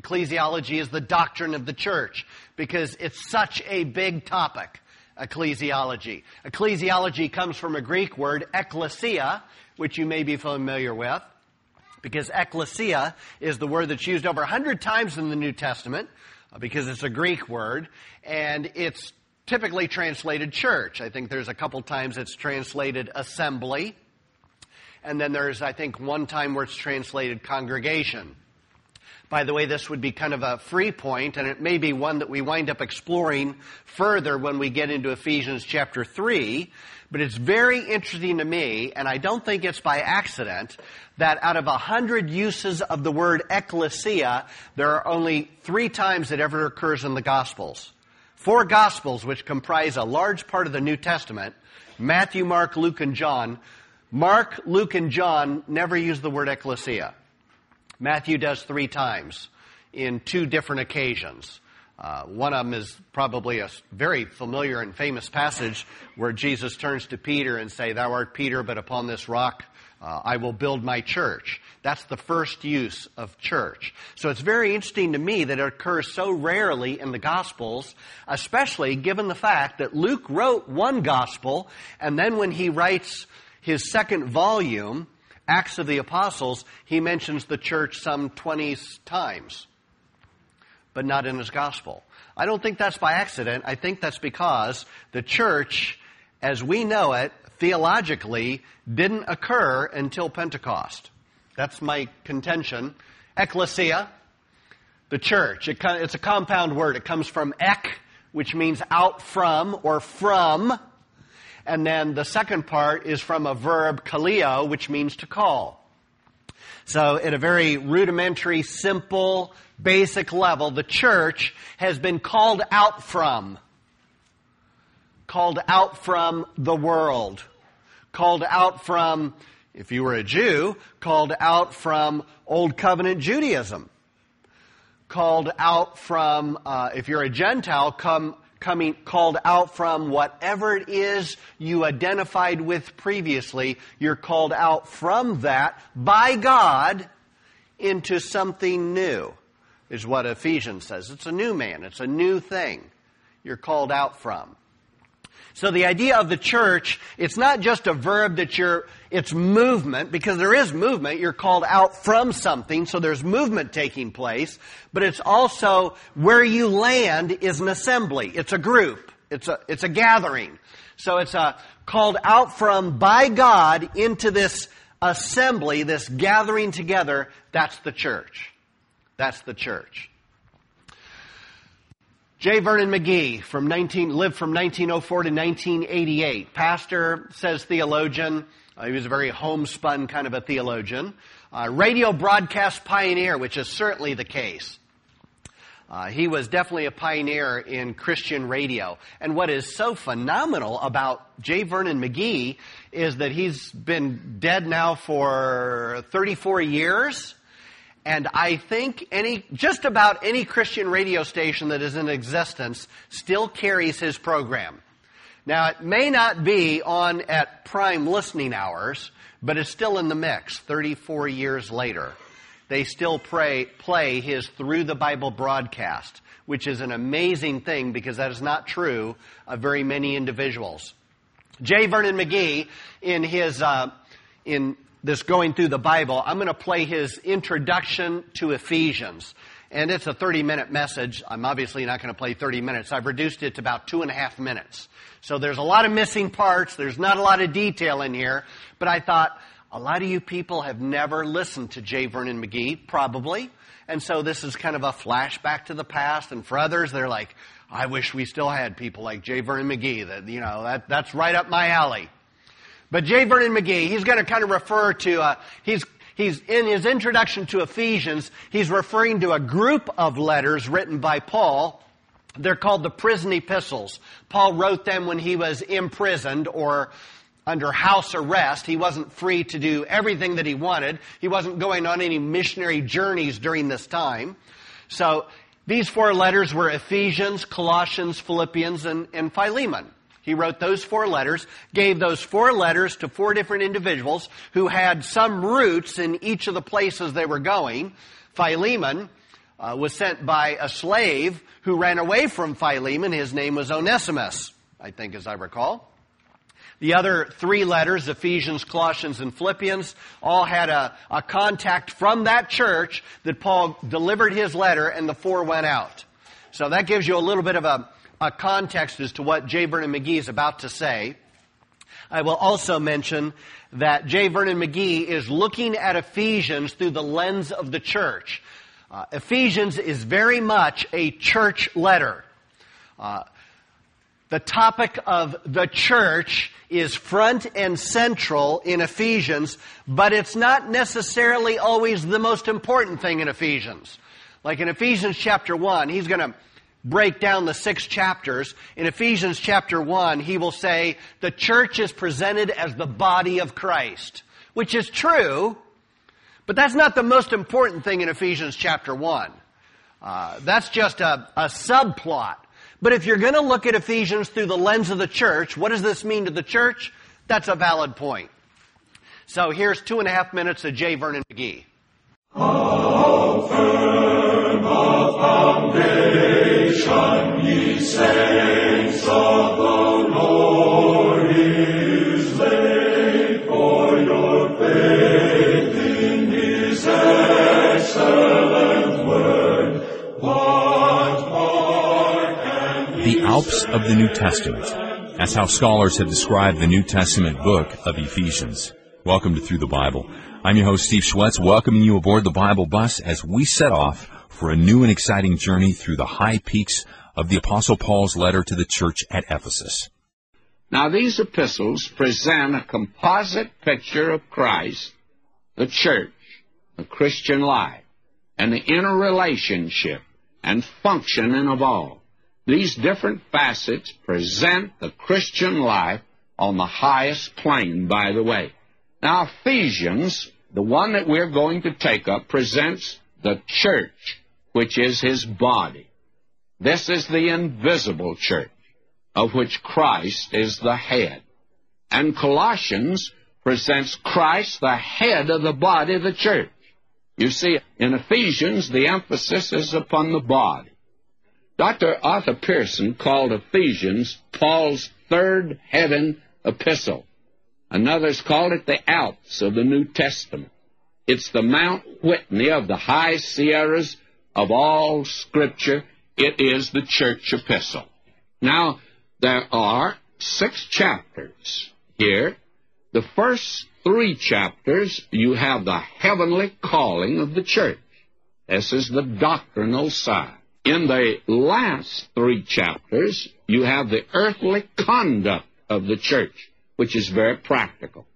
Ecclesiology is the doctrine of the church because it's such a big topic, ecclesiology. Ecclesiology comes from a Greek word, ekklesia, which you may be familiar with because ecclesia is the word that's used over a hundred times in the New Testament uh, because it's a Greek word and it's typically translated church. I think there's a couple times it's translated assembly. And then there's, I think, one time where it's translated congregation. By the way, this would be kind of a free point, and it may be one that we wind up exploring further when we get into Ephesians chapter 3. But it's very interesting to me, and I don't think it's by accident, that out of a hundred uses of the word ecclesia, there are only three times it ever occurs in the Gospels. Four Gospels, which comprise a large part of the New Testament, Matthew, Mark, Luke, and John, Mark, Luke, and John never use the word ecclesia. Matthew does three times in two different occasions. Uh, one of them is probably a very familiar and famous passage where Jesus turns to Peter and say, "Thou art Peter, but upon this rock uh, I will build my church." That's the first use of church. So it's very interesting to me that it occurs so rarely in the Gospels, especially given the fact that Luke wrote one Gospel, and then when he writes his second volume, Acts of the Apostles, he mentions the church some 20 times but not in his gospel. I don't think that's by accident. I think that's because the church, as we know it, theologically, didn't occur until Pentecost. That's my contention. Ecclesia, the church. It, it's a compound word. It comes from ek, which means out from or from. And then the second part is from a verb kaleo, which means to call. So at a very rudimentary, simple, basic level, the church has been called out from. Called out from the world. Called out from, if you were a Jew, called out from Old Covenant Judaism. Called out from, uh, if you're a Gentile, come, coming, called out from whatever it is you identified with previously. You're called out from that by God into something new is what Ephesians says. It's a new man. It's a new thing you're called out from. So the idea of the church, it's not just a verb that you're, it's movement, because there is movement. You're called out from something, so there's movement taking place. But it's also where you land is an assembly. It's a group. It's a, it's a gathering. So it's a called out from by God into this assembly, this gathering together. That's the church. That's the church. J. Vernon McGee from 19, lived from 1904 to 1988. Pastor, says theologian. Uh, he was a very homespun kind of a theologian. Uh, radio broadcast pioneer, which is certainly the case. Uh, he was definitely a pioneer in Christian radio. And what is so phenomenal about J. Vernon McGee is that he's been dead now for 34 years. And I think any, just about any Christian radio station that is in existence still carries his program. Now, it may not be on at prime listening hours, but it's still in the mix 34 years later. They still pray, play his Through the Bible broadcast, which is an amazing thing because that is not true of very many individuals. J. Vernon McGee, in his, uh, in this going through the Bible, I'm going to play his introduction to Ephesians. And it's a 30 minute message. I'm obviously not going to play 30 minutes. I've reduced it to about two and a half minutes. So there's a lot of missing parts. There's not a lot of detail in here. But I thought, a lot of you people have never listened to J. Vernon McGee, probably. And so this is kind of a flashback to the past. And for others, they're like, I wish we still had people like J. Vernon McGee. That, you know, that, that's right up my alley. But J. Vernon McGee, he's going to kind of refer to, uh, he's, he's in his introduction to Ephesians, he's referring to a group of letters written by Paul. They're called the prison epistles. Paul wrote them when he was imprisoned or under house arrest. He wasn't free to do everything that he wanted. He wasn't going on any missionary journeys during this time. So these four letters were Ephesians, Colossians, Philippians, and, and Philemon. He wrote those four letters, gave those four letters to four different individuals who had some roots in each of the places they were going. Philemon uh, was sent by a slave who ran away from Philemon. His name was Onesimus, I think, as I recall. The other three letters, Ephesians, Colossians, and Philippians, all had a, a contact from that church that Paul delivered his letter and the four went out. So that gives you a little bit of a, a context as to what J. Vernon McGee is about to say. I will also mention that J. Vernon McGee is looking at Ephesians through the lens of the church. Uh, Ephesians is very much a church letter. Uh, the topic of the church is front and central in Ephesians, but it's not necessarily always the most important thing in Ephesians. Like in Ephesians chapter 1, he's going to break down the six chapters. In Ephesians chapter 1, he will say the church is presented as the body of Christ, which is true, but that's not the most important thing in Ephesians chapter 1. Uh, that's just a, a subplot but if you're going to look at Ephesians through the lens of the church, what does this mean to the church? That's a valid point. So here's two and a half minutes of J. Vernon McGee. Foundation, ye saints of the Lord, is laid for your faith in His excellent word. the Alps of the New Testament. That's how scholars have described the New Testament book of Ephesians. Welcome to Through the Bible. I'm your host, Steve Schwetz, welcoming you aboard the Bible bus as we set off for a new and exciting journey through the high peaks of the Apostle Paul's letter to the church at Ephesus. Now, these epistles present a composite picture of Christ, the church, the Christian life, and the interrelationship and functioning of all. These different facets present the Christian life on the highest plane, by the way. Now, Ephesians, the one that we're going to take up, presents the church, which is his body. This is the invisible church, of which Christ is the head. And Colossians presents Christ, the head of the body of the church. You see, in Ephesians, the emphasis is upon the body. Dr. Arthur Pierson called Ephesians Paul's third heaven epistle. Another's called it the Alps of the New Testament. It's the Mount Whitney of the high Sierras of all Scripture. It is the church epistle. Now, there are six chapters here. The first three chapters, you have the heavenly calling of the church. This is the doctrinal side. In the last three chapters, you have the earthly conduct of the church, which is very practical.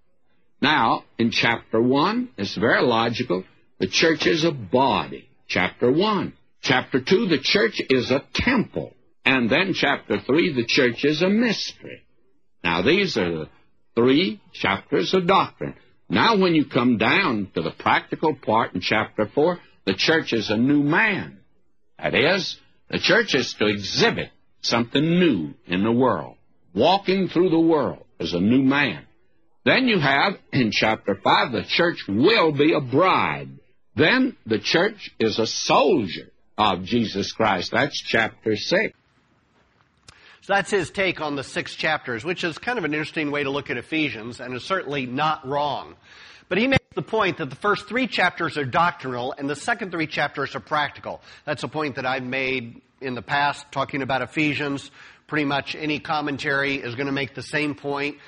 Now, in chapter 1, it's very logical. The church is a body. Chapter 1. Chapter 2, the church is a temple. And then chapter 3, the church is a mystery. Now, these are the three chapters of doctrine. Now, when you come down to the practical part in chapter 4, the church is a new man. That is, the church is to exhibit something new in the world, walking through the world as a new man. Then you have, in chapter 5, the church will be a bride. Then the church is a soldier of Jesus Christ. That's chapter 6. So that's his take on the six chapters, which is kind of an interesting way to look at Ephesians and is certainly not wrong. But he makes the point that the first three chapters are doctrinal and the second three chapters are practical. That's a point that I've made in the past talking about Ephesians. Pretty much any commentary is going to make the same point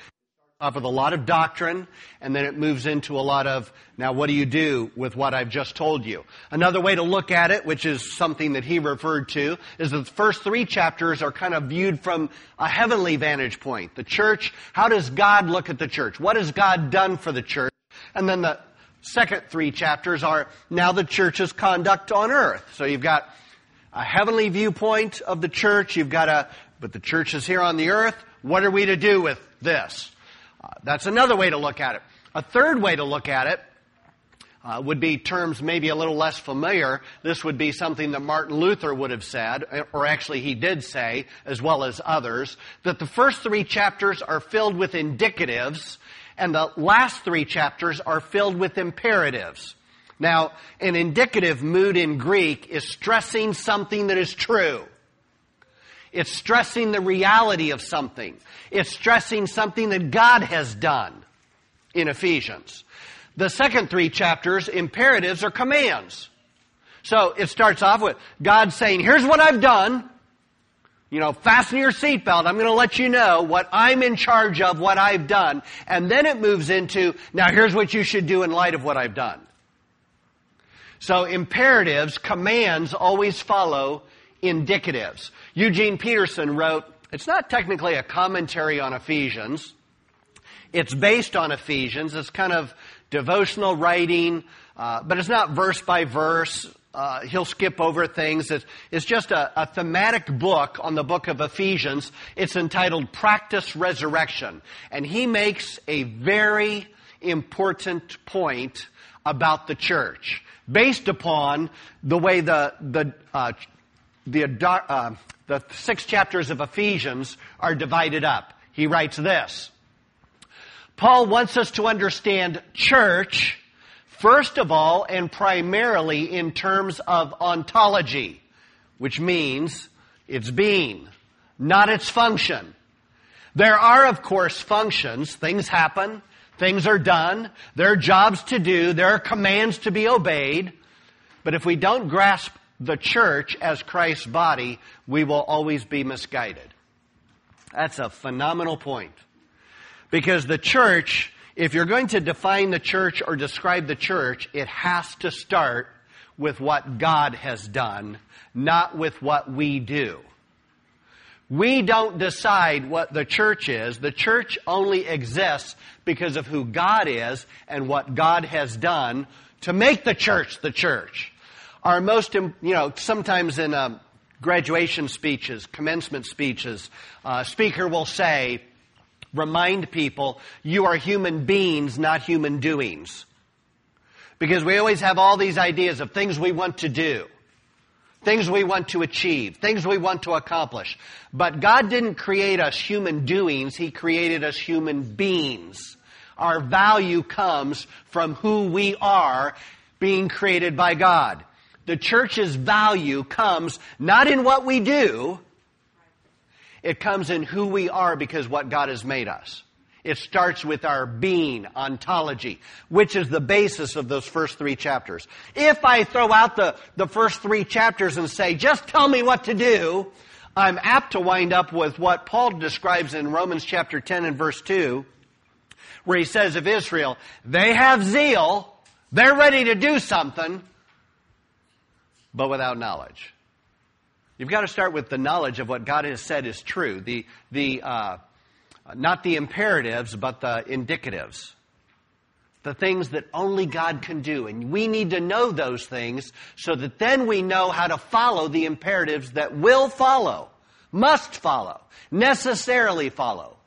off with a lot of doctrine, and then it moves into a lot of, now what do you do with what I've just told you? Another way to look at it, which is something that he referred to, is that the first three chapters are kind of viewed from a heavenly vantage point. The church, how does God look at the church? What has God done for the church? And then the second three chapters are now the church's conduct on earth. So you've got a heavenly viewpoint of the church. You've got a, but the church is here on the earth. What are we to do with this? Uh, that's another way to look at it. A third way to look at it uh, would be terms maybe a little less familiar. This would be something that Martin Luther would have said, or actually he did say, as well as others, that the first three chapters are filled with indicatives and the last three chapters are filled with imperatives. Now, an indicative mood in Greek is stressing something that is true. It's stressing the reality of something. It's stressing something that God has done in Ephesians. The second three chapters, imperatives are commands. So it starts off with God saying, here's what I've done. You know, fasten your seatbelt. I'm going to let you know what I'm in charge of, what I've done. And then it moves into, now here's what you should do in light of what I've done. So imperatives, commands always follow indicatives. Eugene Peterson wrote, it's not technically a commentary on Ephesians. It's based on Ephesians. It's kind of devotional writing, uh, but it's not verse by verse. Uh, he'll skip over things. It's, it's just a, a, thematic book on the book of Ephesians. It's entitled Practice Resurrection. And he makes a very important point about the church based upon the way the, the, uh, the, uh, the six chapters of Ephesians are divided up. He writes this. Paul wants us to understand church, first of all and primarily in terms of ontology, which means its being, not its function. There are, of course, functions. Things happen. Things are done. There are jobs to do. There are commands to be obeyed. But if we don't grasp the church as Christ's body, we will always be misguided. That's a phenomenal point. Because the church, if you're going to define the church or describe the church, it has to start with what God has done, not with what we do. We don't decide what the church is. The church only exists because of who God is and what God has done to make the church the church. Our most, you know, sometimes in uh, graduation speeches, commencement speeches, uh, speaker will say, remind people, you are human beings, not human doings. Because we always have all these ideas of things we want to do, things we want to achieve, things we want to accomplish. But God didn't create us human doings, He created us human beings. Our value comes from who we are being created by God. The church's value comes not in what we do, it comes in who we are because what God has made us. It starts with our being, ontology, which is the basis of those first three chapters. If I throw out the, the first three chapters and say, just tell me what to do, I'm apt to wind up with what Paul describes in Romans chapter 10 and verse 2, where he says of Israel, they have zeal, they're ready to do something, but without knowledge. You've got to start with the knowledge of what God has said is true. The, the, uh, not the imperatives, but the indicatives. The things that only God can do. And we need to know those things so that then we know how to follow the imperatives that will follow, must follow, necessarily follow.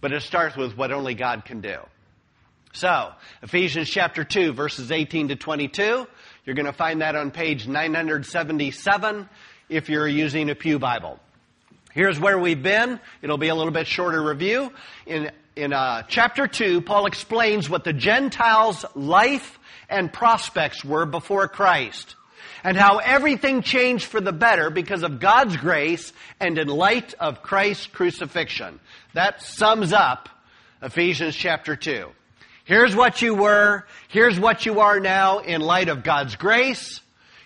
But it starts with what only God can do. So, Ephesians chapter 2, verses 18 to 22. You're going to find that on page 977 if you're using a Pew Bible. Here's where we've been. It'll be a little bit shorter review. In, in uh, chapter 2, Paul explains what the Gentiles' life and prospects were before Christ and how everything changed for the better because of God's grace and in light of Christ's crucifixion. That sums up Ephesians chapter 2. Here's what you were. Here's what you are now in light of God's grace,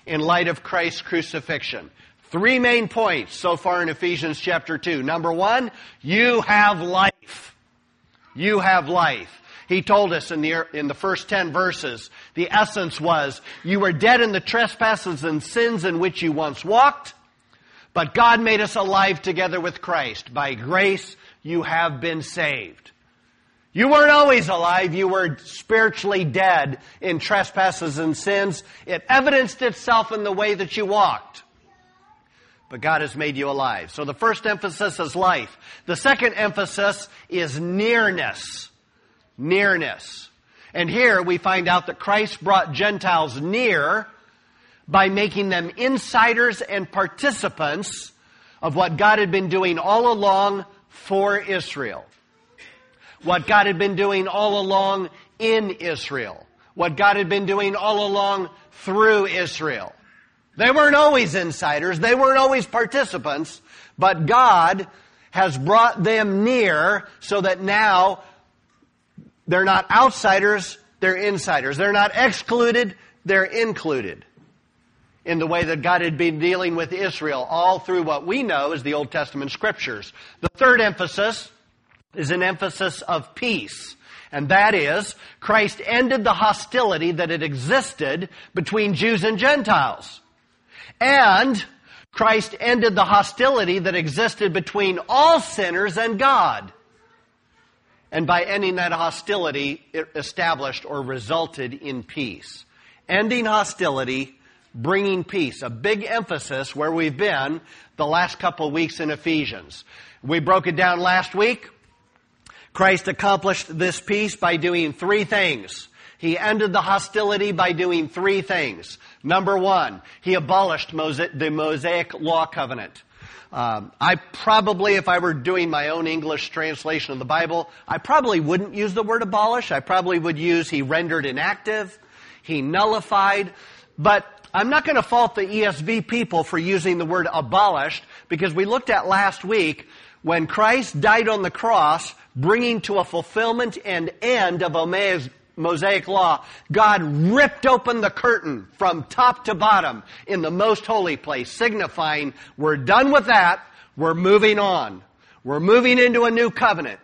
in light of Christ's crucifixion. Three main points so far in Ephesians chapter 2. Number one, you have life. You have life. He told us in the, in the first 10 verses, the essence was, you were dead in the trespasses and sins in which you once walked, but God made us alive together with Christ. By grace, you have been saved. You weren't always alive. You were spiritually dead in trespasses and sins. It evidenced itself in the way that you walked. But God has made you alive. So the first emphasis is life. The second emphasis is nearness. Nearness. And here we find out that Christ brought Gentiles near by making them insiders and participants of what God had been doing all along for Israel what God had been doing all along in Israel. what God had been doing all along through Israel. They weren't always insiders, they weren't always participants, but God has brought them near so that now they're not outsiders, they're insiders. They're not excluded, they're included in the way that God had been dealing with Israel all through what we know as the Old Testament scriptures. The third emphasis is an emphasis of peace. And that is, Christ ended the hostility that had existed between Jews and Gentiles. And Christ ended the hostility that existed between all sinners and God. And by ending that hostility, it established or resulted in peace. Ending hostility, bringing peace. A big emphasis where we've been the last couple of weeks in Ephesians. We broke it down last week. Christ accomplished this peace by doing three things. He ended the hostility by doing three things. Number one, he abolished the Mosaic law covenant. Um, I probably, if I were doing my own English translation of the Bible, I probably wouldn't use the word abolish. I probably would use he rendered inactive, he nullified. But I'm not going to fault the ESV people for using the word abolished because we looked at last week when Christ died on the cross, bringing to a fulfillment and end of Mosaic law, God ripped open the curtain from top to bottom in the most holy place, signifying we're done with that, we're moving on. We're moving into a new covenant.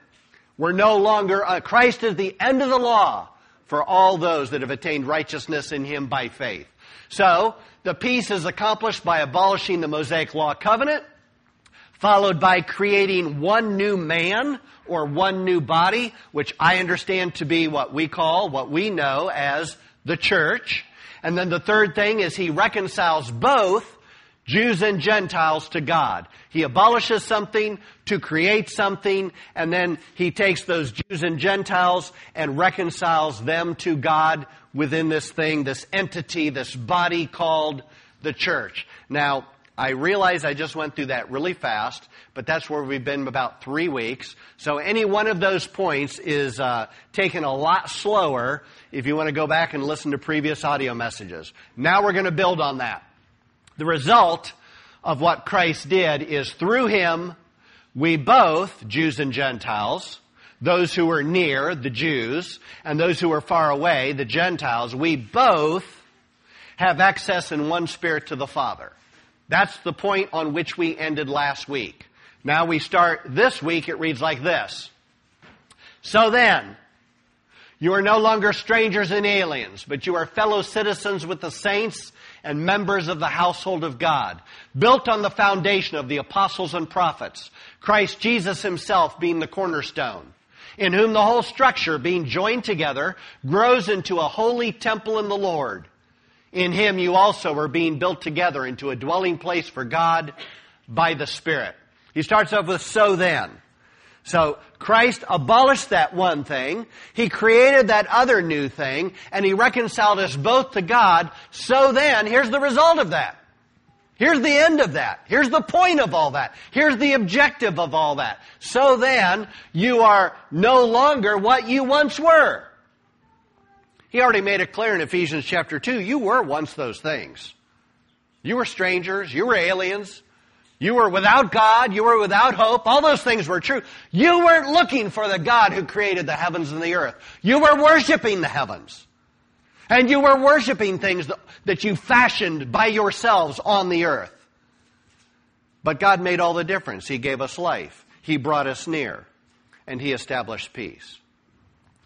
We're no longer, uh, Christ is the end of the law for all those that have attained righteousness in Him by faith. So, the peace is accomplished by abolishing the Mosaic law covenant, followed by creating one new man or one new body, which I understand to be what we call, what we know as the church. And then the third thing is he reconciles both Jews and Gentiles to God. He abolishes something to create something, and then he takes those Jews and Gentiles and reconciles them to God within this thing, this entity, this body called the church. Now, I realize I just went through that really fast, but that's where we've been about three weeks. So any one of those points is uh, taken a lot slower if you want to go back and listen to previous audio messages. Now we're going to build on that. The result of what Christ did is through him, we both, Jews and Gentiles, those who were near, the Jews, and those who were far away, the Gentiles, we both have access in one spirit to the Father. That's the point on which we ended last week. Now we start this week, it reads like this. So then, you are no longer strangers and aliens, but you are fellow citizens with the saints and members of the household of God, built on the foundation of the apostles and prophets, Christ Jesus himself being the cornerstone, in whom the whole structure, being joined together, grows into a holy temple in the Lord. In him you also are being built together into a dwelling place for God by the Spirit. He starts off with so then. So Christ abolished that one thing. He created that other new thing and he reconciled us both to God. So then, here's the result of that. Here's the end of that. Here's the point of all that. Here's the objective of all that. So then, you are no longer what you once were. He already made it clear in Ephesians chapter 2, you were once those things. You were strangers, you were aliens, you were without God. You were without hope. All those things were true. You weren't looking for the God who created the heavens and the earth. You were worshiping the heavens. And you were worshiping things that you fashioned by yourselves on the earth. But God made all the difference. He gave us life. He brought us near. And He established peace.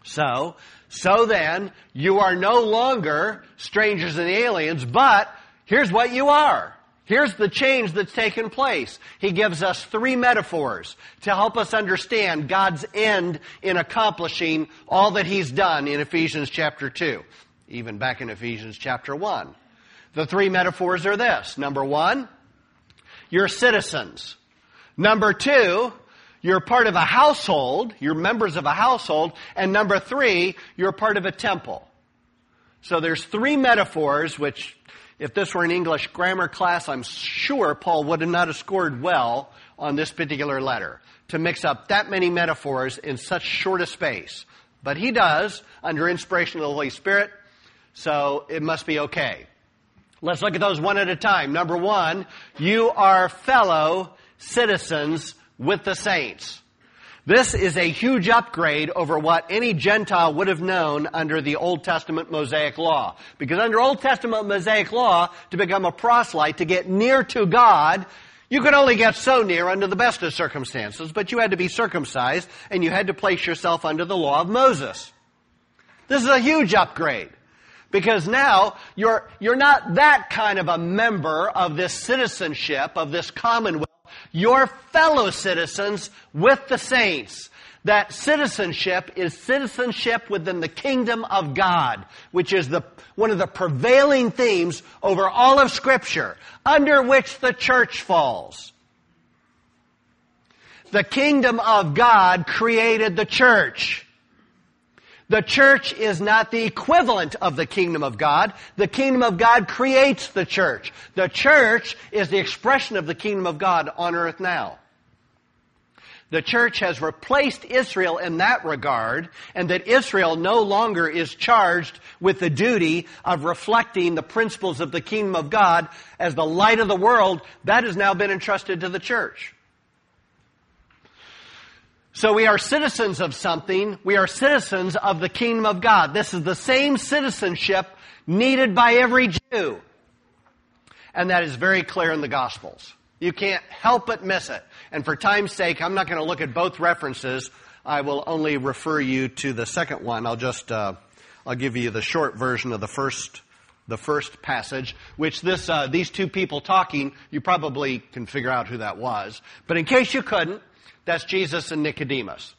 So, so then, you are no longer strangers and aliens, but here's what you are. Here's the change that's taken place. He gives us three metaphors to help us understand God's end in accomplishing all that He's done in Ephesians chapter 2, even back in Ephesians chapter 1. The three metaphors are this. Number one, you're citizens. Number two, you're part of a household, you're members of a household. And number three, you're part of a temple. So there's three metaphors which if this were an English grammar class, I'm sure Paul would have not have scored well on this particular letter to mix up that many metaphors in such short a space. But he does, under inspiration of the Holy Spirit, So it must be okay. Let's look at those one at a time. Number one, you are fellow citizens with the saints. This is a huge upgrade over what any Gentile would have known under the Old Testament Mosaic Law. Because under Old Testament Mosaic Law, to become a proselyte, to get near to God, you could only get so near under the best of circumstances, but you had to be circumcised and you had to place yourself under the law of Moses. This is a huge upgrade. Because now you're, you're not that kind of a member of this citizenship, of this commonwealth. You're fellow citizens with the saints. That citizenship is citizenship within the kingdom of God, which is the, one of the prevailing themes over all of scripture, under which the church falls. The kingdom of God created the church. The church is not the equivalent of the kingdom of God. The kingdom of God creates the church. The church is the expression of the kingdom of God on earth now. The church has replaced Israel in that regard, and that Israel no longer is charged with the duty of reflecting the principles of the kingdom of God as the light of the world. That has now been entrusted to the church. So we are citizens of something. We are citizens of the kingdom of God. This is the same citizenship needed by every Jew. And that is very clear in the Gospels. You can't help but miss it. And for time's sake, I'm not going to look at both references. I will only refer you to the second one. I'll just, uh, I'll give you the short version of the first, the first passage, which this, uh, these two people talking, you probably can figure out who that was. But in case you couldn't, that's Jesus and Nicodemus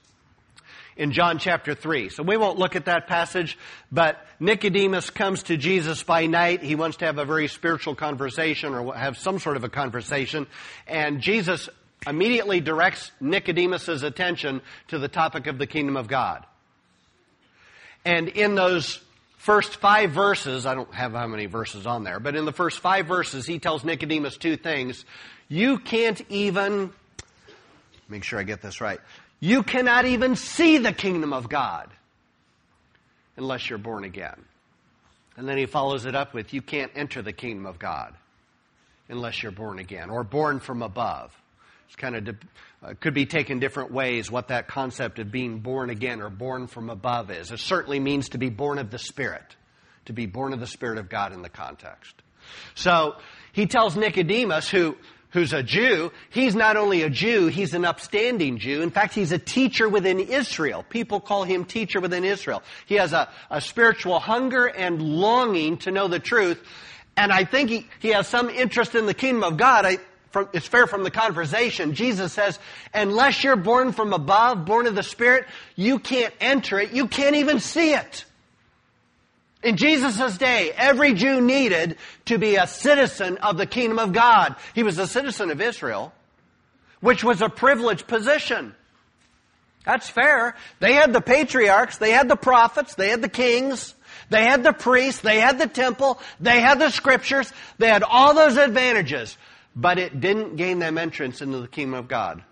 in John chapter 3. So we won't look at that passage, but Nicodemus comes to Jesus by night. He wants to have a very spiritual conversation or have some sort of a conversation. And Jesus immediately directs Nicodemus's attention to the topic of the kingdom of God. And in those first five verses, I don't have how many verses on there, but in the first five verses, he tells Nicodemus two things. You can't even Make sure I get this right. You cannot even see the kingdom of God unless you're born again. And then he follows it up with, You can't enter the kingdom of God unless you're born again or born from above. It's kind of uh, could be taken different ways what that concept of being born again or born from above is. It certainly means to be born of the Spirit, to be born of the Spirit of God in the context. So he tells Nicodemus, who who's a Jew, he's not only a Jew, he's an upstanding Jew. In fact, he's a teacher within Israel. People call him teacher within Israel. He has a, a spiritual hunger and longing to know the truth. And I think he, he has some interest in the kingdom of God. I, from, it's fair from the conversation. Jesus says, unless you're born from above, born of the Spirit, you can't enter it. You can't even see it. In Jesus' day, every Jew needed to be a citizen of the kingdom of God. He was a citizen of Israel, which was a privileged position. That's fair. They had the patriarchs, they had the prophets, they had the kings, they had the priests, they had the temple, they had the scriptures, they had all those advantages, but it didn't gain them entrance into the kingdom of God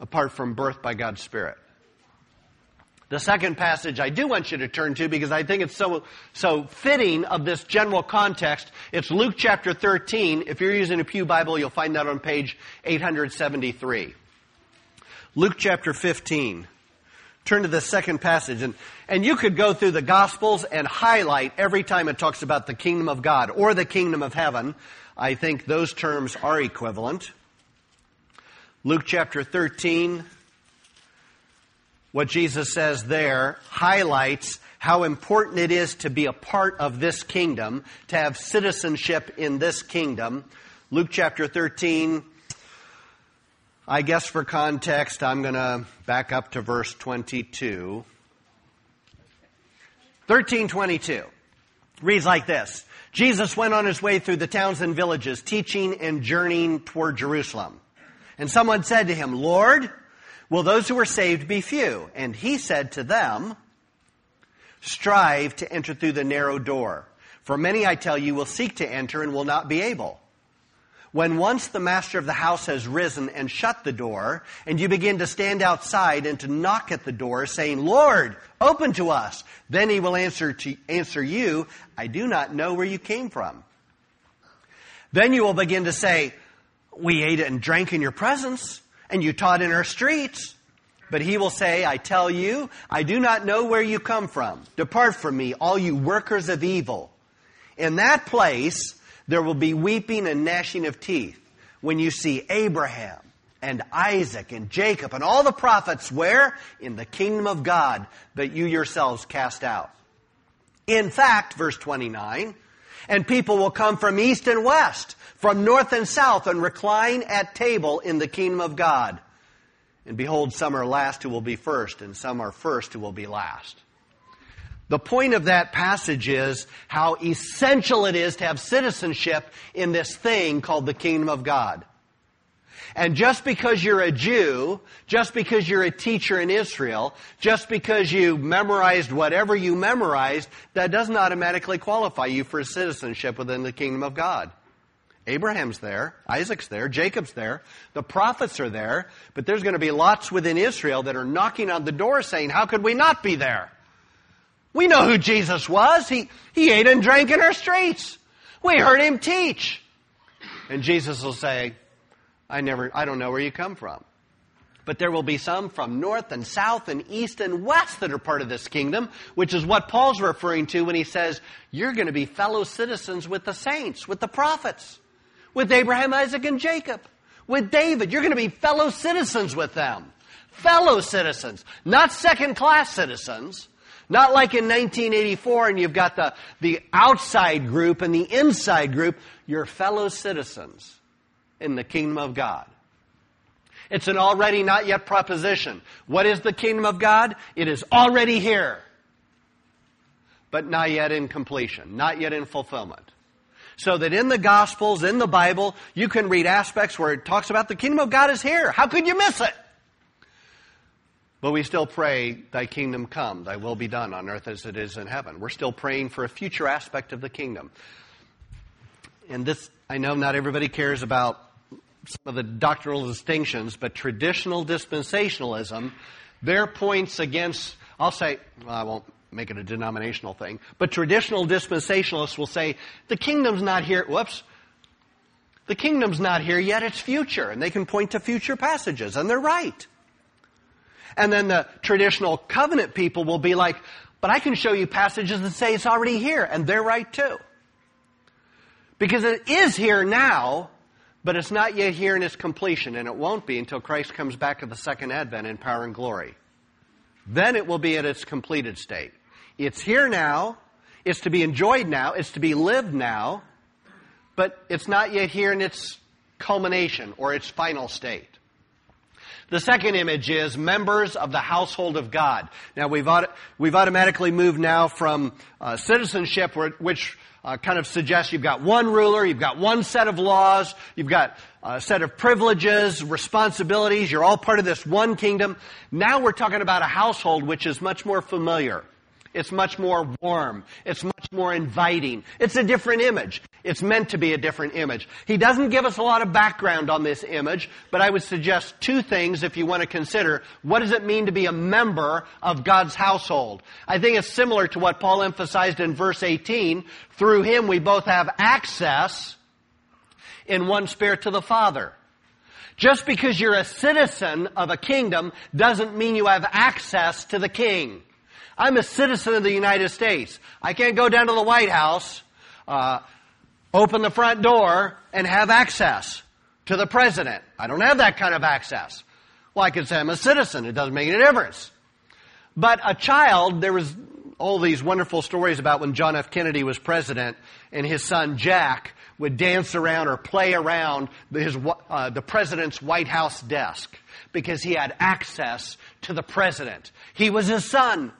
apart from birth by God's Spirit. The second passage I do want you to turn to because I think it's so, so fitting of this general context. It's Luke chapter 13. If you're using a Pew Bible, you'll find that on page 873. Luke chapter 15. Turn to the second passage and, and you could go through the Gospels and highlight every time it talks about the kingdom of God or the kingdom of heaven. I think those terms are equivalent. Luke chapter 13, what Jesus says there highlights how important it is to be a part of this kingdom, to have citizenship in this kingdom. Luke chapter 13, I guess for context, I'm going to back up to verse 22. 1322 reads like this. Jesus went on his way through the towns and villages, teaching and journeying toward Jerusalem. And someone said to him, Lord, Will those who are saved be few? And he said to them, Strive to enter through the narrow door. For many, I tell you, will seek to enter and will not be able. When once the master of the house has risen and shut the door, and you begin to stand outside and to knock at the door, saying, Lord, open to us, then he will answer, to, answer you, I do not know where you came from. Then you will begin to say, We ate and drank in your presence, and you taught in our streets. But he will say, I tell you, I do not know where you come from. Depart from me, all you workers of evil. In that place, there will be weeping and gnashing of teeth when you see Abraham and Isaac and Jacob and all the prophets where? In the kingdom of God, but you yourselves cast out. In fact, verse 29, and people will come from east and west, from north and south, and recline at table in the kingdom of God. And behold, some are last who will be first, and some are first who will be last. The point of that passage is how essential it is to have citizenship in this thing called the kingdom of God. And just because you're a Jew, just because you're a teacher in Israel, just because you memorized whatever you memorized, that doesn't automatically qualify you for citizenship within the kingdom of God. Abraham's there, Isaac's there, Jacob's there, the prophets are there, but there's going to be lots within Israel that are knocking on the door saying, how could we not be there? We know who Jesus was. He, he ate and drank in our streets. We heard him teach. And Jesus will say, I never, I don't know where you come from. But there will be some from north and south and east and west that are part of this kingdom, which is what Paul's referring to when he says, you're going to be fellow citizens with the saints, with the prophets, with Abraham, Isaac, and Jacob, with David. You're going to be fellow citizens with them. Fellow citizens, not second class citizens. Not like in 1984 and you've got the, the outside group and the inside group. You're fellow citizens in the kingdom of God. It's an already not yet proposition. What is the kingdom of God? It is already here, but not yet in completion, not yet in fulfillment. So that in the Gospels, in the Bible, you can read aspects where it talks about the kingdom of God is here. How could you miss it? But we still pray, Thy kingdom come, Thy will be done on earth as it is in heaven. We're still praying for a future aspect of the kingdom. And this, I know not everybody cares about some of the doctrinal distinctions, but traditional dispensationalism, their points against, I'll say, well, I won't make it a denominational thing, but traditional dispensationalists will say, the kingdom's not here, whoops, the kingdom's not here yet, it's future. And they can point to future passages, and they're right. And then the traditional covenant people will be like, but I can show you passages that say it's already here, and they're right too. Because it is here now, but it's not yet here in its completion, and it won't be until Christ comes back at the second advent in power and glory. Then it will be at its completed state. It's here now, it's to be enjoyed now, it's to be lived now, but it's not yet here in its culmination or its final state. The second image is members of the household of God. Now we've, we've automatically moved now from uh, citizenship, which uh, kind of suggests you've got one ruler, you've got one set of laws, you've got a set of privileges, responsibilities, you're all part of this one kingdom. Now we're talking about a household which is much more familiar. It's much more warm. It's much more inviting. It's a different image. It's meant to be a different image. He doesn't give us a lot of background on this image, but I would suggest two things if you want to consider what does it mean to be a member of God's household. I think it's similar to what Paul emphasized in verse 18. Through him we both have access in one spirit to the Father. Just because you're a citizen of a kingdom doesn't mean you have access to the king. I'm a citizen of the United States. I can't go down to the White House, uh, open the front door, and have access to the president. I don't have that kind of access. Well, I could say I'm a citizen. It doesn't make any difference. But a child, there was all these wonderful stories about when John F. Kennedy was president and his son Jack would dance around or play around his, uh, the president's White House desk because he had access to the president. He was his son.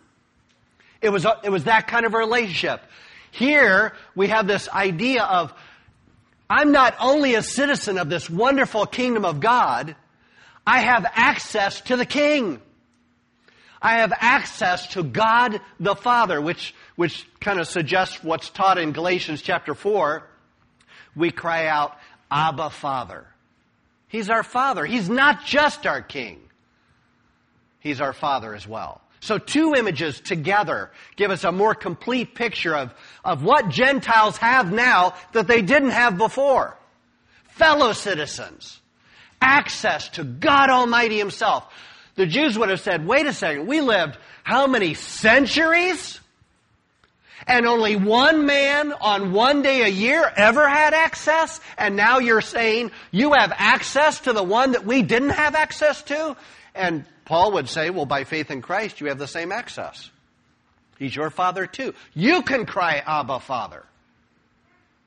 It was, it was that kind of a relationship. Here, we have this idea of, I'm not only a citizen of this wonderful kingdom of God, I have access to the King. I have access to God the Father, which, which kind of suggests what's taught in Galatians chapter 4. We cry out, Abba Father. He's our Father. He's not just our King. He's our Father as well. So two images together give us a more complete picture of, of what Gentiles have now that they didn't have before. Fellow citizens. Access to God Almighty Himself. The Jews would have said, wait a second, we lived how many centuries? And only one man on one day a year ever had access? And now you're saying you have access to the one that we didn't have access to? And Paul would say, well, by faith in Christ, you have the same access. He's your father too. You can cry, Abba, Father.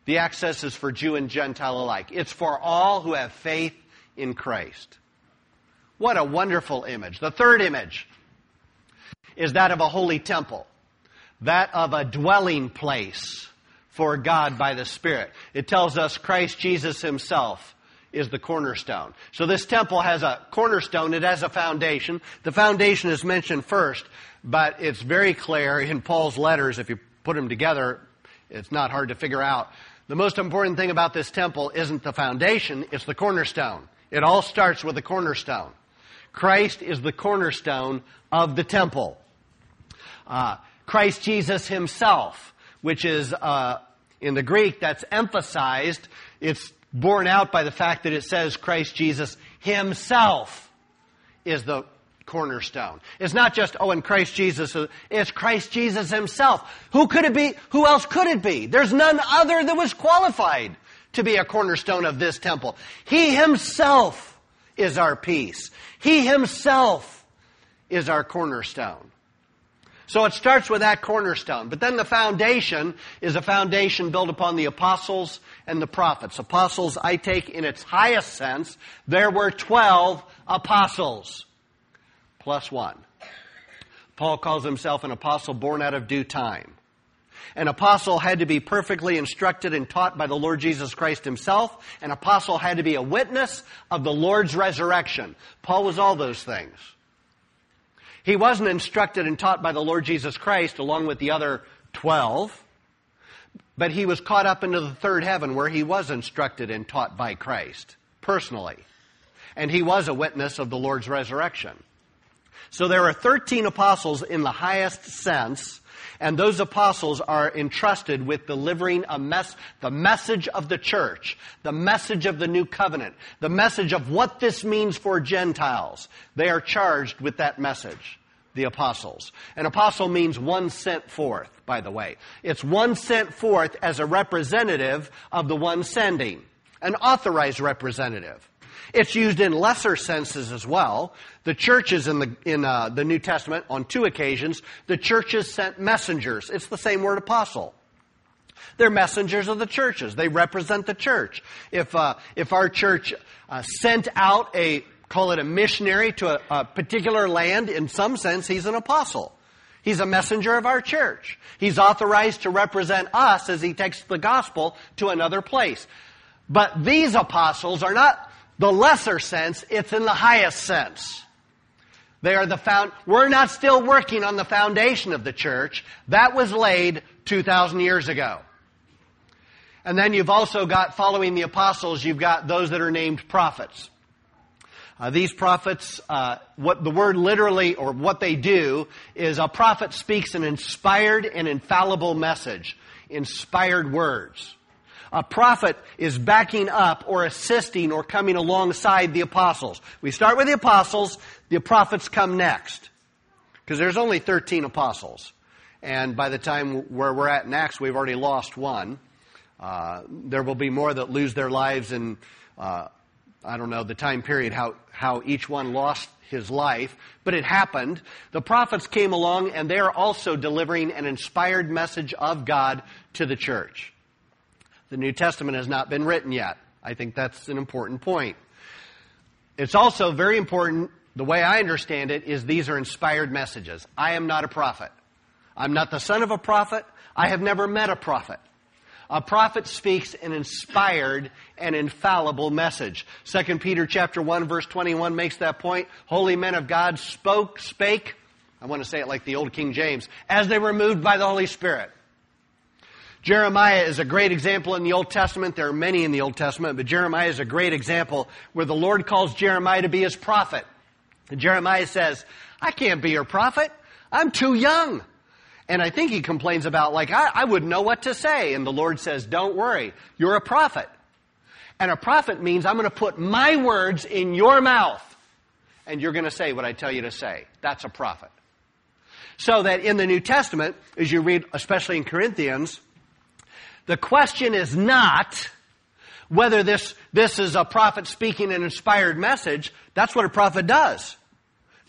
The access is for Jew and Gentile alike. It's for all who have faith in Christ. What a wonderful image. The third image is that of a holy temple, that of a dwelling place for God by the Spirit. It tells us Christ Jesus himself is the cornerstone. So this temple has a cornerstone, it has a foundation. The foundation is mentioned first, but it's very clear in Paul's letters, if you put them together, it's not hard to figure out. The most important thing about this temple isn't the foundation, it's the cornerstone. It all starts with the cornerstone. Christ is the cornerstone of the temple. Uh, Christ Jesus himself, which is uh, in the Greek that's emphasized. It's borne out by the fact that it says Christ Jesus himself is the cornerstone. It's not just, oh, and Christ Jesus, it's Christ Jesus himself. Who could it be? Who else could it be? There's none other that was qualified to be a cornerstone of this temple. He himself is our peace. He himself is our cornerstone. So it starts with that cornerstone. But then the foundation is a foundation built upon the apostles and the prophets. Apostles, I take in its highest sense, there were 12 apostles. Plus one. Paul calls himself an apostle born out of due time. An apostle had to be perfectly instructed and taught by the Lord Jesus Christ himself. An apostle had to be a witness of the Lord's resurrection. Paul was all those things. He wasn't instructed and taught by the Lord Jesus Christ along with the other 12, but he was caught up into the third heaven where he was instructed and taught by Christ personally. And he was a witness of the Lord's resurrection. So there are 13 apostles in the highest sense, and those apostles are entrusted with delivering a mess, the message of the church, the message of the new covenant, the message of what this means for Gentiles. They are charged with that message the apostles. An apostle means one sent forth, by the way. It's one sent forth as a representative of the one sending, an authorized representative. It's used in lesser senses as well. The churches in the in uh, the New Testament, on two occasions, the churches sent messengers. It's the same word, apostle. They're messengers of the churches. They represent the church. If uh, if our church uh, sent out a call it a missionary to a, a particular land, in some sense, he's an apostle. He's a messenger of our church. He's authorized to represent us as he takes the gospel to another place. But these apostles are not the lesser sense, it's in the highest sense. They are the found, we're not still working on the foundation of the church. That was laid 2,000 years ago. And then you've also got, following the apostles, you've got those that are named prophets. Uh, these prophets, uh, what the word literally, or what they do, is a prophet speaks an inspired and infallible message. Inspired words. A prophet is backing up or assisting or coming alongside the apostles. We start with the apostles, the prophets come next. Because there's only 13 apostles. And by the time where we're at in Acts, we've already lost one. Uh, there will be more that lose their lives in, uh, I don't know, the time period, how, how each one lost his life, but it happened. The prophets came along and they are also delivering an inspired message of God to the church. The New Testament has not been written yet. I think that's an important point. It's also very important, the way I understand it, is these are inspired messages. I am not a prophet. I'm not the son of a prophet. I have never met a prophet. A prophet speaks an inspired and infallible message. 2 Peter chapter 1 verse 21 makes that point. Holy men of God spoke, spake, I want to say it like the old King James, as they were moved by the Holy Spirit. Jeremiah is a great example in the Old Testament. There are many in the Old Testament, but Jeremiah is a great example where the Lord calls Jeremiah to be his prophet. And Jeremiah says, I can't be your prophet. I'm too young. And I think he complains about, like, I, I wouldn't know what to say. And the Lord says, Don't worry, you're a prophet. And a prophet means I'm going to put my words in your mouth, and you're going to say what I tell you to say. That's a prophet. So that in the New Testament, as you read, especially in Corinthians, the question is not whether this, this is a prophet speaking an inspired message. That's what a prophet does.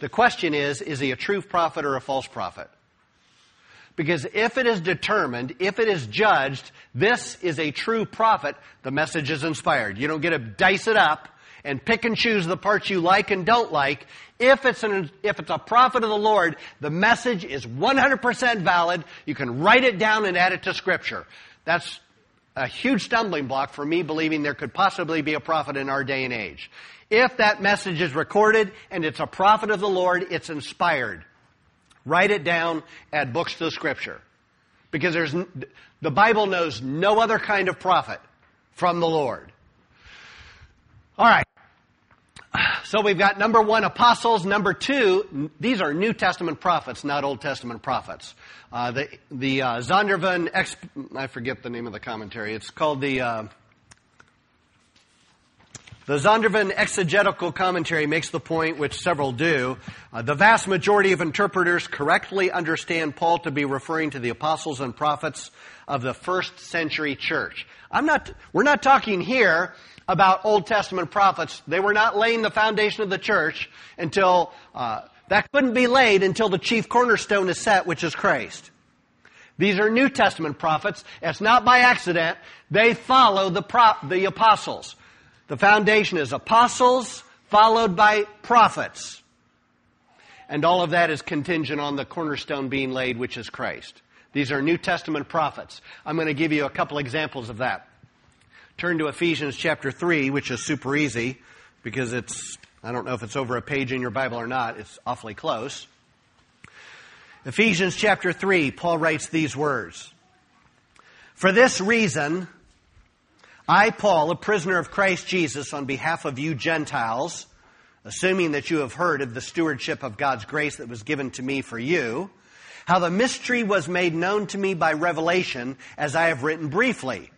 The question is, is he a true prophet or a false prophet? Because if it is determined, if it is judged, this is a true prophet, the message is inspired. You don't get to dice it up and pick and choose the parts you like and don't like. If it's an, if it's a prophet of the Lord, the message is 100% valid. You can write it down and add it to scripture. That's a huge stumbling block for me believing there could possibly be a prophet in our day and age. If that message is recorded and it's a prophet of the Lord, it's inspired. Write it down, add books to the scripture. Because there's, the Bible knows no other kind of prophet from the Lord. Alright. So we've got number one, apostles. Number two, these are New Testament prophets, not Old Testament prophets. Uh, the the uh, Zondervan, exp- I forget the name of the commentary. It's called the uh, the Zondervan exegetical commentary makes the point, which several do. Uh, the vast majority of interpreters correctly understand Paul to be referring to the apostles and prophets of the first century church. I'm not, we're not talking here about Old Testament prophets. They were not laying the foundation of the church until, uh, that couldn't be laid until the chief cornerstone is set, which is Christ. These are New Testament prophets. It's not by accident. They follow the, the apostles. The foundation is apostles followed by prophets. And all of that is contingent on the cornerstone being laid, which is Christ. These are New Testament prophets. I'm going to give you a couple examples of that. Turn to Ephesians chapter 3, which is super easy because it's, I don't know if it's over a page in your Bible or not. It's awfully close. Ephesians chapter 3, Paul writes these words. For this reason, I, Paul, a prisoner of Christ Jesus, on behalf of you Gentiles, assuming that you have heard of the stewardship of God's grace that was given to me for you, how the mystery was made known to me by revelation, as I have written briefly.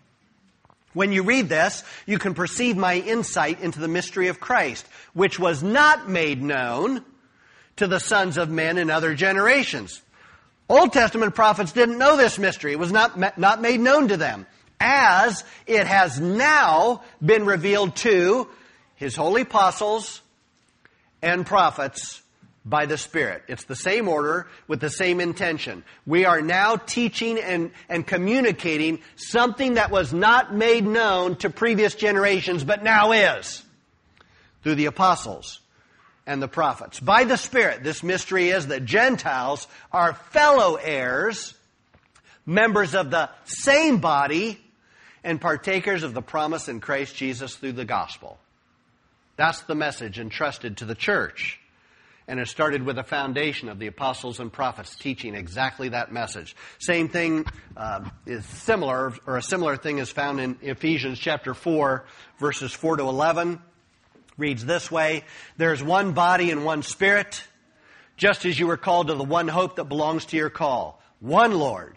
When you read this, you can perceive my insight into the mystery of Christ, which was not made known to the sons of men in other generations. Old Testament prophets didn't know this mystery. It was not, not made known to them as it has now been revealed to his holy apostles and prophets by the Spirit. It's the same order with the same intention. We are now teaching and, and communicating something that was not made known to previous generations, but now is through the apostles and the prophets. By the Spirit, this mystery is that Gentiles are fellow heirs, members of the same body, and partakers of the promise in Christ Jesus through the gospel. That's the message entrusted to the church. And it started with a foundation of the apostles and prophets teaching exactly that message. Same thing uh, is similar, or a similar thing is found in Ephesians chapter 4, verses 4 to 11. Reads this way There's one body and one spirit, just as you were called to the one hope that belongs to your call. One Lord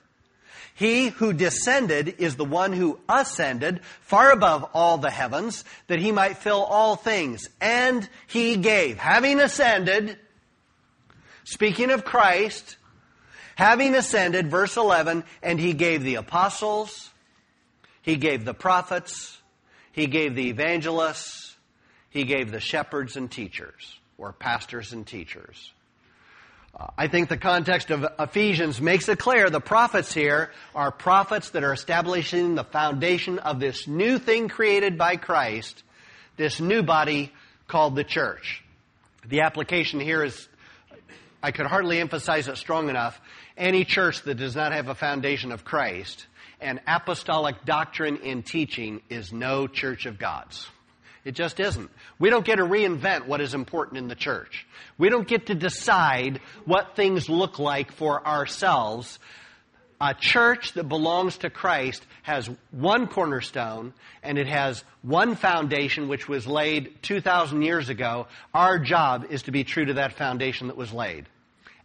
He who descended is the one who ascended far above all the heavens that he might fill all things. And he gave, having ascended, speaking of Christ, having ascended, verse 11, and he gave the apostles, he gave the prophets, he gave the evangelists, he gave the shepherds and teachers, or pastors and teachers. I think the context of Ephesians makes it clear the prophets here are prophets that are establishing the foundation of this new thing created by Christ, this new body called the church. The application here is, I could hardly emphasize it strong enough. Any church that does not have a foundation of Christ and apostolic doctrine in teaching is no church of God's. It just isn't. We don't get to reinvent what is important in the church. We don't get to decide what things look like for ourselves. A church that belongs to Christ has one cornerstone and it has one foundation which was laid 2,000 years ago. Our job is to be true to that foundation that was laid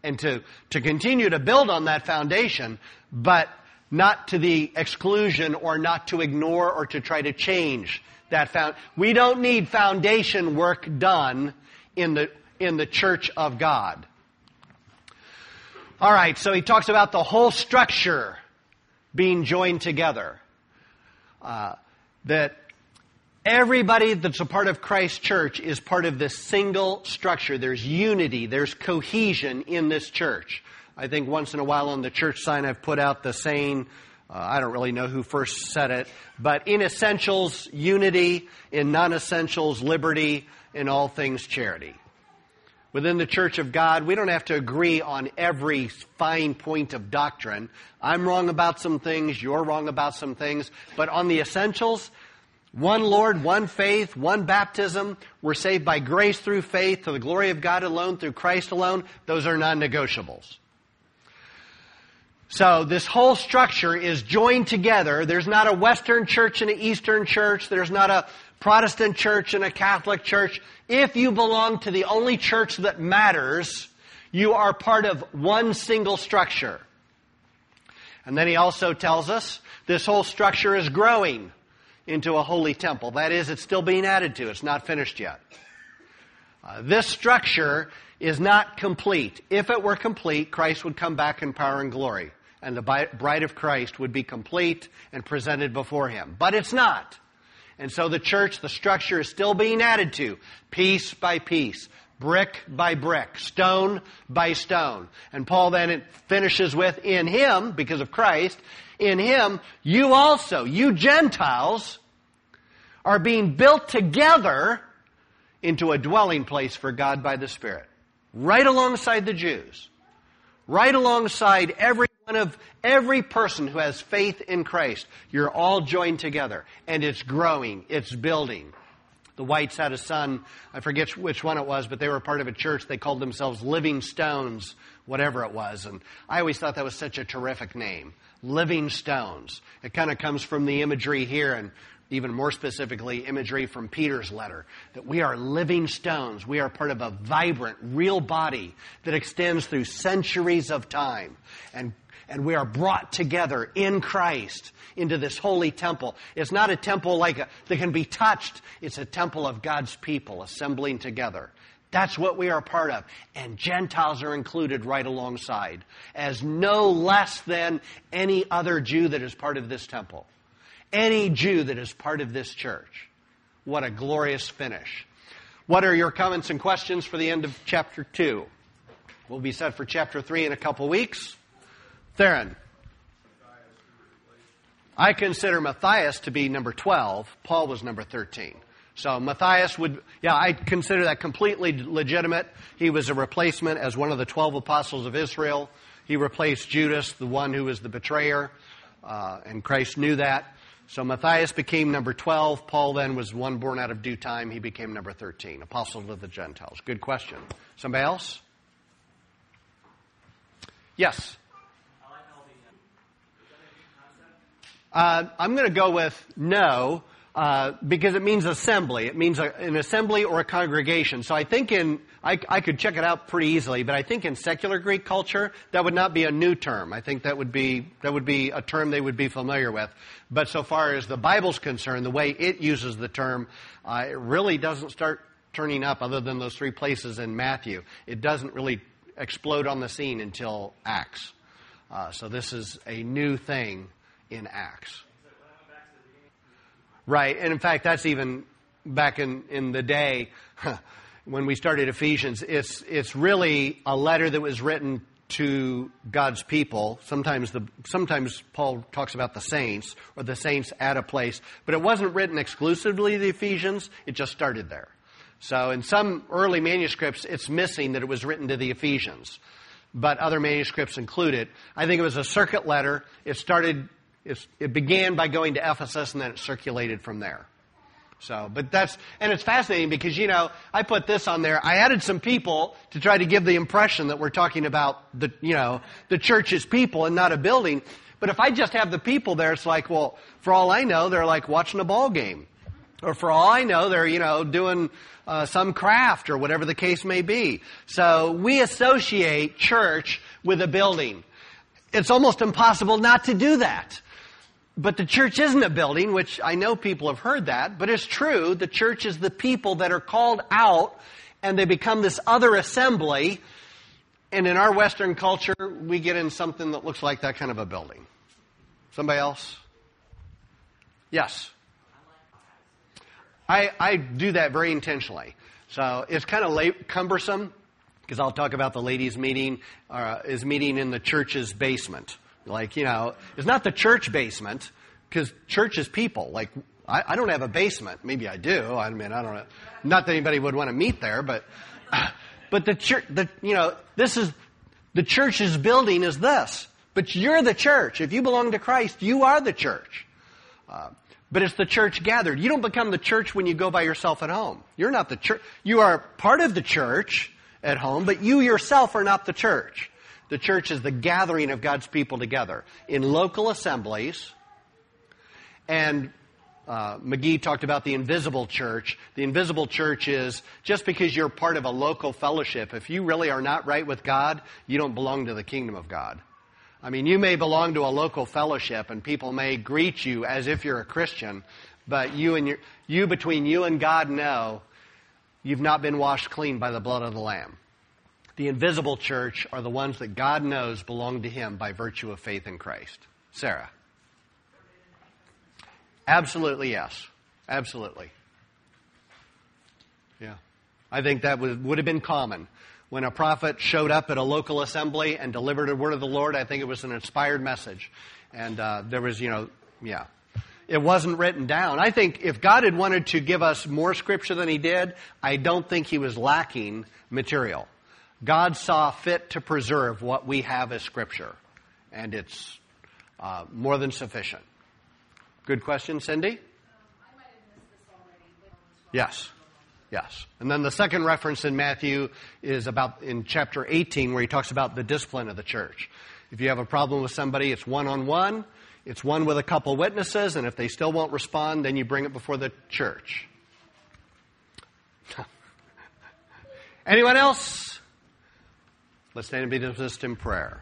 and to, to continue to build on that foundation, but not to the exclusion or not to ignore or to try to change that found. We don't need foundation work done in the, in the church of God. All right, so he talks about the whole structure being joined together. Uh, that everybody that's a part of Christ's church is part of this single structure. There's unity, there's cohesion in this church. I think once in a while on the church sign I've put out the saying, uh, I don't really know who first said it, but in essentials, unity, in non essentials, liberty, in all things, charity. Within the church of God, we don't have to agree on every fine point of doctrine. I'm wrong about some things, you're wrong about some things, but on the essentials, one Lord, one faith, one baptism. We're saved by grace through faith to the glory of God alone, through Christ alone. Those are non negotiables. So this whole structure is joined together. There's not a Western church and an Eastern church. There's not a Protestant church and a Catholic church. If you belong to the only church that matters, you are part of one single structure. And then he also tells us this whole structure is growing into a holy temple. That is, it's still being added to. It's not finished yet. Uh, this structure is not complete. If it were complete, Christ would come back in power and glory and the bride of Christ would be complete and presented before him. But it's not. And so the church, the structure is still being added to, piece by piece, brick by brick, stone by stone. And Paul then finishes with, in him, because of Christ, in him, you also, you Gentiles, are being built together into a dwelling place for God by the Spirit. Right alongside the Jews. Right alongside every one of every person who has faith in Christ. You're all joined together, and it's growing, it's building. The Whites had a son, I forget which one it was, but they were part of a church. They called themselves Living Stones, whatever it was. And I always thought that was such a terrific name. Living Stones. It kind of comes from the imagery here and even more specifically, imagery from Peter's letter, that we are living stones. We are part of a vibrant, real body that extends through centuries of time. And and we are brought together in Christ into this holy temple. It's not a temple like a, that can be touched. It's a temple of God's people assembling together. That's what we are part of. And Gentiles are included right alongside as no less than any other Jew that is part of this temple. Any Jew that is part of this church. What a glorious finish. What are your comments and questions for the end of chapter 2? We'll be set for chapter 3 in a couple weeks. Theron. I consider Matthias to be number 12. Paul was number 13. So Matthias would, yeah, I consider that completely legitimate. He was a replacement as one of the 12 apostles of Israel. He replaced Judas, the one who was the betrayer, uh, and Christ knew that. So Matthias became number 12. Paul then was one born out of due time. He became number 13, apostle of the Gentiles. Good question. Somebody else? Yes. Uh, I'm going to go with no. Uh, because it means assembly. It means a, an assembly or a congregation. So I think in, I, I, could check it out pretty easily, but I think in secular Greek culture, that would not be a new term. I think that would be, that would be a term they would be familiar with. But so far as the Bible's concerned, the way it uses the term, uh, it really doesn't start turning up other than those three places in Matthew. It doesn't really explode on the scene until Acts. Uh, so this is a new thing in Acts. Right, and in fact, that's even back in, in the day. when we started Ephesians, it's, it's really a letter that was written to God's people. Sometimes the sometimes Paul talks about the saints or the saints at a place, but it wasn't written exclusively to the Ephesians. It just started there. So in some early manuscripts, it's missing that it was written to the Ephesians, but other manuscripts include it. I think it was a circuit letter. It started. It began by going to Ephesus, and then it circulated from there. So, but that's, and it's fascinating because, you know, I put this on there. I added some people to try to give the impression that we're talking about the, you know, the church's people and not a building. But if I just have the people there, it's like, well, for all I know, they're like watching a ball game. Or for all I know, they're, you know, doing uh, some craft or whatever the case may be. So we associate church with a building. It's almost impossible not to do that. But the church isn't a building, which I know people have heard that, but it's true. The church is the people that are called out and they become this other assembly. And in our Western culture, we get in something that looks like that kind of a building. Somebody else? Yes. I, I do that very intentionally. So it's kind of late, cumbersome because I'll talk about the ladies' meeting uh, is meeting in the church's basement. Like, you know, it's not the church basement, because church is people. Like, I, I, don't have a basement. Maybe I do. I mean, I don't know. Not that anybody would want to meet there, but, but the church, the, you know, this is, the church's building is this. But you're the church. If you belong to Christ, you are the church. Uh, but it's the church gathered. You don't become the church when you go by yourself at home. You're not the church. You are part of the church at home, but you yourself are not the church. The church is the gathering of God's people together in local assemblies. And uh, McGee talked about the invisible church. The invisible church is just because you're part of a local fellowship, if you really are not right with God, you don't belong to the kingdom of God. I mean, you may belong to a local fellowship and people may greet you as if you're a Christian, but you and your, you between you and God know you've not been washed clean by the blood of the Lamb. The invisible church are the ones that God knows belong to Him by virtue of faith in Christ. Sarah. Absolutely, yes. Absolutely. Yeah. I think that would, would have been common. When a prophet showed up at a local assembly and delivered a word of the Lord, I think it was an inspired message. And uh, there was, you know, yeah. It wasn't written down. I think if God had wanted to give us more scripture than He did, I don't think He was lacking material. God saw fit to preserve what we have as Scripture, and it's uh, more than sufficient. Good question, Cindy? Yes. Yes. And then the second reference in Matthew is about in chapter 18 where he talks about the discipline of the church. If you have a problem with somebody, it's one on one, it's one with a couple witnesses, and if they still won't respond, then you bring it before the church. Anyone else? Let's stand and be dismissed in prayer.